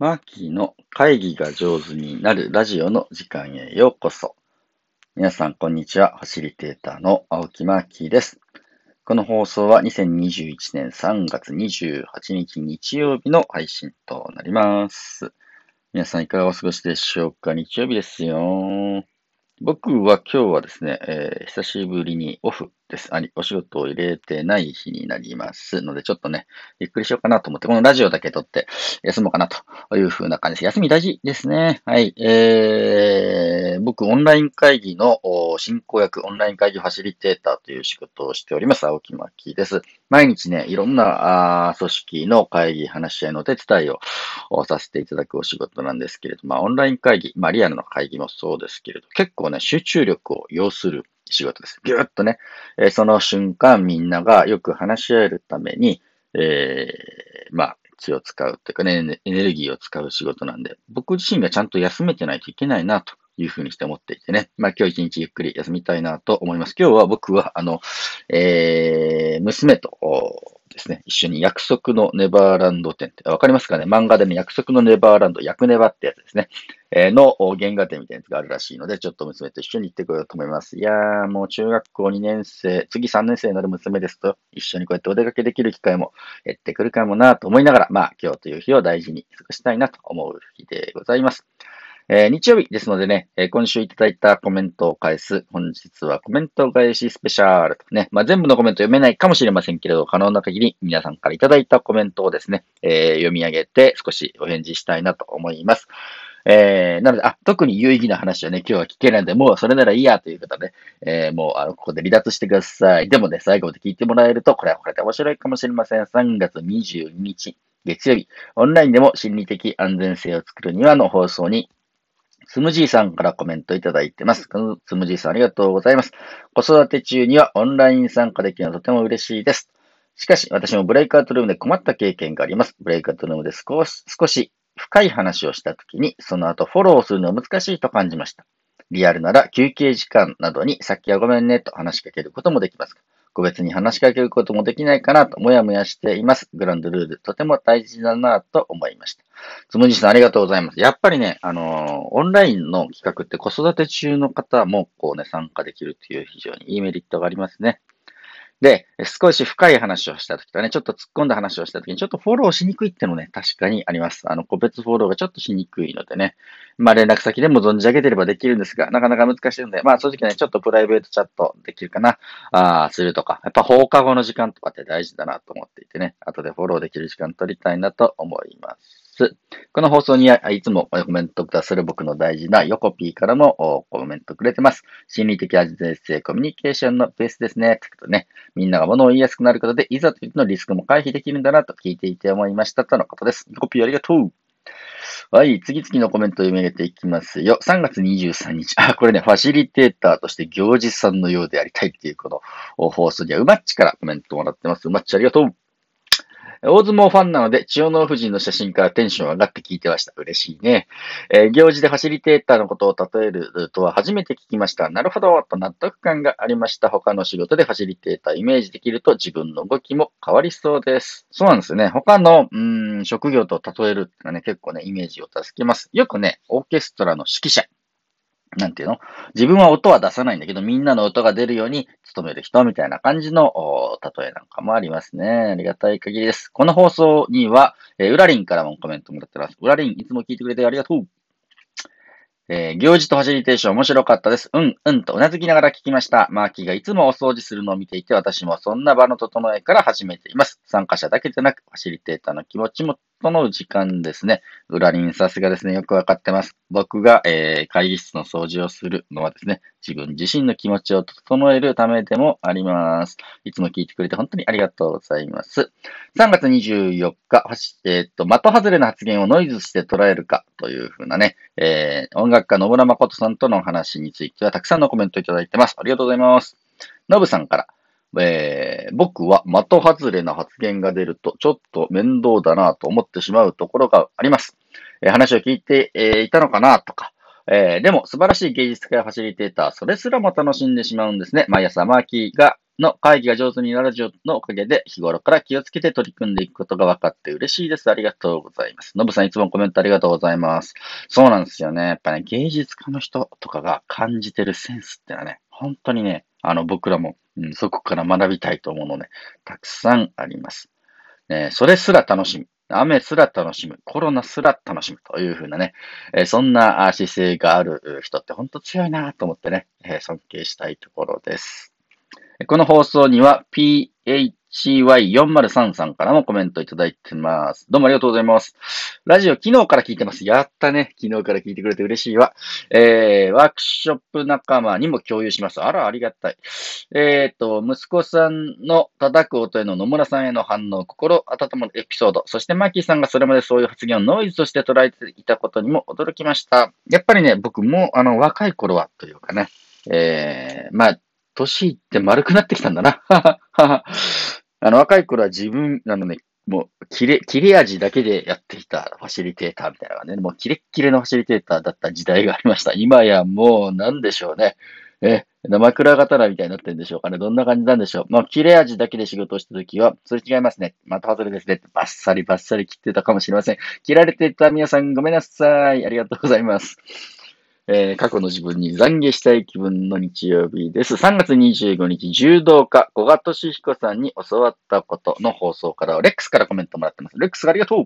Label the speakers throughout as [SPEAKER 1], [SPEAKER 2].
[SPEAKER 1] マーキーの会議が上手になるラジオの時間へようこそ。皆さん、こんにちは。ファシリテーターの青木マーキーです。この放送は2021年3月28日日曜日の配信となります。皆さん、いかがお過ごしでしょうか？日曜日ですよ。僕は今日はですね、えー、久しぶりにオフです。あり、お仕事を入れてない日になりますので、ちょっとね、ゆっくりしようかなと思って、このラジオだけ撮って休もうかなというふうな感じです。休み大事ですね。はい。えー、僕、オンライン会議の進行役、オンライン会議ファシリテーターという仕事をしております。青木巻です。毎日ね、いろんなあ組織の会議、話し合いの手伝いをさせていただくお仕事なんですけれども、まあ、オンライン会議、まあ、リアルの会議もそうですけれど、結構ね、集中力を要する仕事です。ぎゅっとね、え、その瞬間みんながよく話し合えるために、えー、まあ、気を使うというかね、エネルギーを使う仕事なんで、僕自身がちゃんと休めてないといけないなというふうにして思っていてね。まあ今日一日ゆっくり休みたいなと思います。今日は僕は、あの、えー、娘と、ですね、一緒に約束のネバーランド展って、わかりますかね？漫画でね、約束のネバーランド、約ネバってやつですね。えー、の原画展みたいなやつがあるらしいので、ちょっと娘と一緒に行ってこようと思います。いやー、もう中学校2年生、次3年生になる娘ですと、一緒にこうやってお出かけできる機会も減ってくるかもなと思いながら、まあ今日という日を大事に過ごしたいなと思う日でございます。えー、日曜日ですのでね、えー、今週いただいたコメントを返す、本日はコメント返しスペシャルとね、まあ、全部のコメント読めないかもしれませんけれど、可能な限り皆さんからいただいたコメントをですね、えー、読み上げて少しお返事したいなと思います。えー、なので、あ、特に有意義な話はね、今日は聞けないので、もうそれならいいやという方で、えー、もう、あの、ここで離脱してください。でもね、最後まで聞いてもらえると、これはこれで面白いかもしれません。3月22日、月曜日、オンラインでも心理的安全性を作るにはの放送にスムジーさんからコメントいただいてます。スムジーさんありがとうございます。子育て中にはオンライン参加できるのはとても嬉しいです。しかし、私もブレイクアウトルームで困った経験があります。ブレイクアウトルームで少し少し深い話をしたときに、その後フォローするのは難しいと感じました。リアルなら休憩時間などにさっきはごめんねと話しかけることもできます。個別に話しかけることもできないかなともやもやしています。グランドルール、とても大事だなと思いました。つむじさんありがとうございます。やっぱりね、あのー、オンラインの企画って子育て中の方もこうね、参加できるという非常にいいメリットがありますね。で、少し深い話をしたときとかね、ちょっと突っ込んだ話をしたときに、ちょっとフォローしにくいってのね、確かにあります。あの、個別フォローがちょっとしにくいのでね、まあ連絡先でも存じ上げてればできるんですが、なかなか難しいので、まあ正直ね、ちょっとプライベートチャットできるかな、あするとか、やっぱ放課後の時間とかって大事だなと思っていてね、後でフォローできる時間取りたいなと思います。。この放送にはいつもコメントくださる僕の大事なヨコピーからもコメントくれてます。心理的安全性コミュニケーションのベースですね。ということね、みんなが物を言いやすくなることで、いざというのリスクも回避できるんだなと聞いていて思いましたとのことです。ヨコピーありがとう。はい、次々のコメントを読み上げていきますよ。3月23日。あ、これね、ファシリテーターとして行司さんのようでありたいっていうこの放送には、うまっちからコメントもらってます。うまっちありがとう。大相撲ファンなので、千代の夫人の写真からテンション上がって聞いてました。嬉しいね。えー、行事でファシリテーターのことを例えるとは初めて聞きました。なるほど、と納得感がありました。他の仕事でファシリテーターイメージできると自分の動きも変わりそうです。そうなんですよね。他の、うん、職業と例えるってのはね、結構ね、イメージを助けます。よくね、オーケストラの指揮者。なんていうの？自分は音は出さないんだけど、みんなの音が出るように努める人みたいな感じの例えなんかもありますね。ありがたい限りです。この放送には、えー、ウラリンからもコメントもらってます。ウラリン、いつも聞いてくれてありがとう。えー、行事とファシリテーション面白かったです。うん、うんとうなずきながら聞きました。マーキーがいつもお掃除するのを見ていて、私もそんな場の整えから始めています。参加者だけでなく、ファシリテーターの気持ちも整う時間ですね。グラリンさすがですね。よくわかってます。僕が、えー、会議室の掃除をするのはですね、自分自身の気持ちを整えるためでもあります。いつも聞いてくれて本当にありがとうございます。3月24日、えっ、と、的外れの発言をノイズして捉えるかというふうなね、えー、音楽家野村誠さんとの話についてはたくさんのコメントいただいてます。ありがとうございます。ノブさんから、えー、僕は的外れな発言が出るとちょっと面倒だなと思ってしまうところがあります。えー、話を聞いて、えー、いたのかなとか、えー、でも素晴らしい芸術家やファシリテーター、それすらも楽しんでしまうんですね。毎朝マーキーがの会議が上手になるラジオのおかげで日頃から気をつけて取り組んでいくことが分かって嬉しいです。ありがとうございます。のぶさんいつもコメントありがとうございます。そうなんですよね。やっぱね、芸術家の人とかが感じてるセンスってのはね、本当にね、あの僕らも、うん、そこから学びたいと思うのね、たくさんあります。ね、それすら楽しみ。雨すら楽しむ。コロナすら楽しむ。というふうなね、えー、そんな姿勢がある人って本当強いなと思ってね、えー、尊敬したいところです。この放送には PH CY403 さんからもコメントいただいてます。どうもありがとうございます。ラジオ昨日から聞いてます。やったね。昨日から聞いてくれて嬉しいわ。えー、ワークショップ仲間にも共有します。あら、ありがたい。えっ、ー、と、息子さんの叩く音への野村さんへの反応、心温まるエピソード、そしてマーキーさんがそれまでそういう発言をノイズとして捉えていたことにも驚きました。やっぱりね、僕もあの若い頃はというかね、えー、まあ、年いって丸くなってきたんだな。あの、若い頃は自分、あのね、もう、切れ、切れ味だけでやっていたファシリテーターみたいなのがね、もうキレッキレのファシリテーターだった時代がありました。今やもう、なんでしょうね。え、生倉刀みたいになってるんでしょうかね。どんな感じなんでしょう。まあ、切れ味だけで仕事をしたときは、それ違いますね。また外れですね。バッサリバッサリ切ってたかもしれません。切られてた皆さんごめんなさい。ありがとうございます。えー、過去の自分に懺悔したい気分の日曜日です。3月25日、柔道家、小賀俊彦さんに教わったことの放送から、レックスからコメントもらってます。レックスありがとうお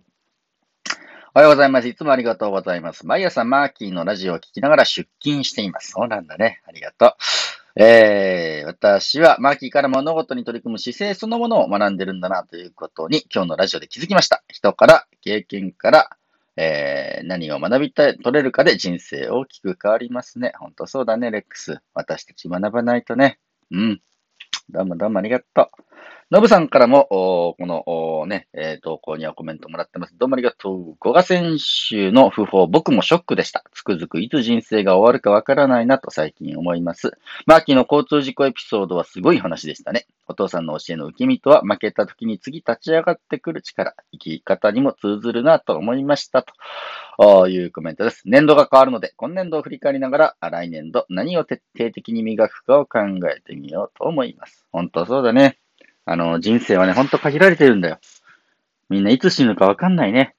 [SPEAKER 1] はようございます。いつもありがとうございます。毎朝マーキーのラジオを聞きながら出勤しています。そうなんだね。ありがとう。えー、私はマーキーから物事に取り組む姿勢そのものを学んでるんだなということに今日のラジオで気づきました。人から、経験から、えー、何を学びたい、取れるかで人生大きく変わりますね。ほんとそうだね、レックス。私たち学ばないとね。うん。どうもどうもありがとう。ノブさんからも、このね、投稿にはコメントもらってます。どうもありがとう。古賀選手の訃報、僕もショックでした。つくづくいつ人生が終わるかわからないなと最近思います。マーキーの交通事故エピソードはすごい話でしたね。お父さんの教えの受け身とは負けた時に次立ち上がってくる力、生き方にも通ずるなと思いましたというコメントです。年度が変わるので、今年度を振り返りながら、来年度何を徹底的に磨くかを考えてみようと思います。本当そうだね。あの、人生はね、ほんと限られてるんだよ。みんないつ死ぬかわかんないね。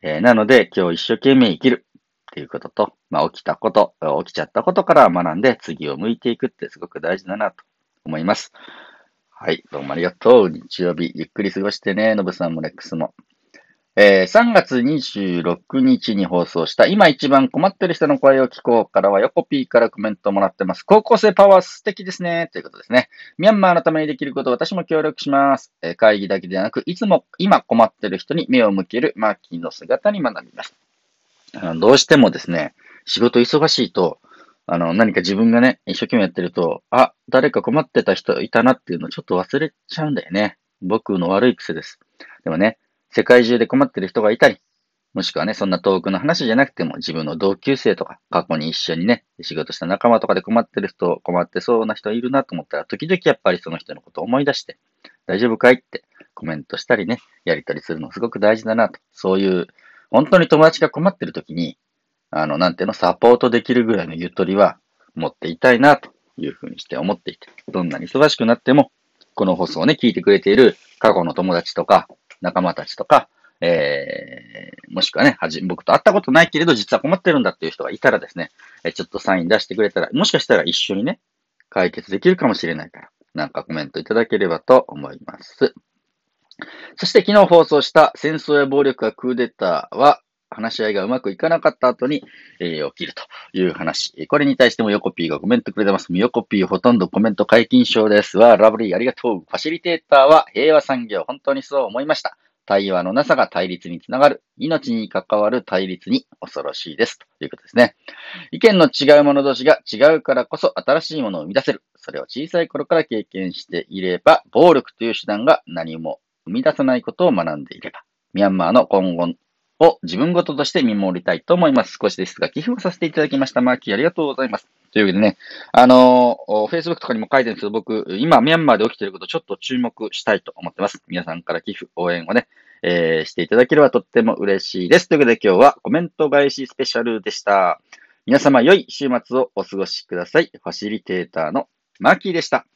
[SPEAKER 1] えー、なので、今日一生懸命生きるっていうことと、まあ、起きたこと、起きちゃったことから学んで、次を向いていくってすごく大事だなと思います。はい、どうもありがとう。日曜日、ゆっくり過ごしてね、のぶさんもレックスも。えー、3月26日に放送した今一番困ってる人の声を聞こうからは横 P からコメントもらってます。高校生パワー素敵ですね。ということですね。ミャンマーのためにできること私も協力します。えー、会議だけでなく、いつも今困ってる人に目を向けるマーキーの姿に学びます。あのどうしてもですね、仕事忙しいと、あの、何か自分がね、一生懸命やってると、あ、誰か困ってた人いたなっていうのをちょっと忘れちゃうんだよね。僕の悪い癖です。でもね、世界中で困ってる人がいたり、もしくはね、そんな遠くの話じゃなくても、自分の同級生とか、過去に一緒にね、仕事した仲間とかで困ってる人、困ってそうな人いるなと思ったら、時々やっぱりその人のことを思い出して、大丈夫かいってコメントしたりね、やりたりするのすごく大事だなと。そういう、本当に友達が困ってる時に、あの、なんていうの、サポートできるぐらいのゆとりは持っていたいなというふうにして思っていて、どんなに忙しくなっても、この放送をね、聞いてくれている過去の友達とか、仲間たちとか、えー、もしくはね、はじ、僕と会ったことないけれど、実は困ってるんだっていう人がいたらですね、えちょっとサイン出してくれたら、もしかしたら一緒にね、解決できるかもしれないから、なんかコメントいただければと思います。そして昨日放送した戦争や暴力やクーデターは、話し合いがうまくいかなかった後に、えー、起きるという話。これに対してもヨコピーがコメントくれてます。ヨコピーほとんどコメント解禁賞です。わラブリーありがとう。ファシリテーターは平和産業。本当にそう思いました。対話のなさが対立につながる。命に関わる対立に恐ろしいです。ということですね。意見の違う者同士が違うからこそ新しいものを生み出せる。それを小さい頃から経験していれば、暴力という手段が何も生み出さないことを学んでいれば、ミャンマーの今後を自分ごととして見守りたいと思います。少しですが、寄付をさせていただきました。マーキーありがとうございます。というわけでね、あの、Facebook とかにも書いてるんですけど、僕、今、ミャンマーで起きていることちょっと注目したいと思ってます。皆さんから寄付、応援をね、えー、していただければとっても嬉しいです。というわけで今日はコメント返しスペシャルでした。皆様良い週末をお過ごしください。ファシリテーターのマーキーでした。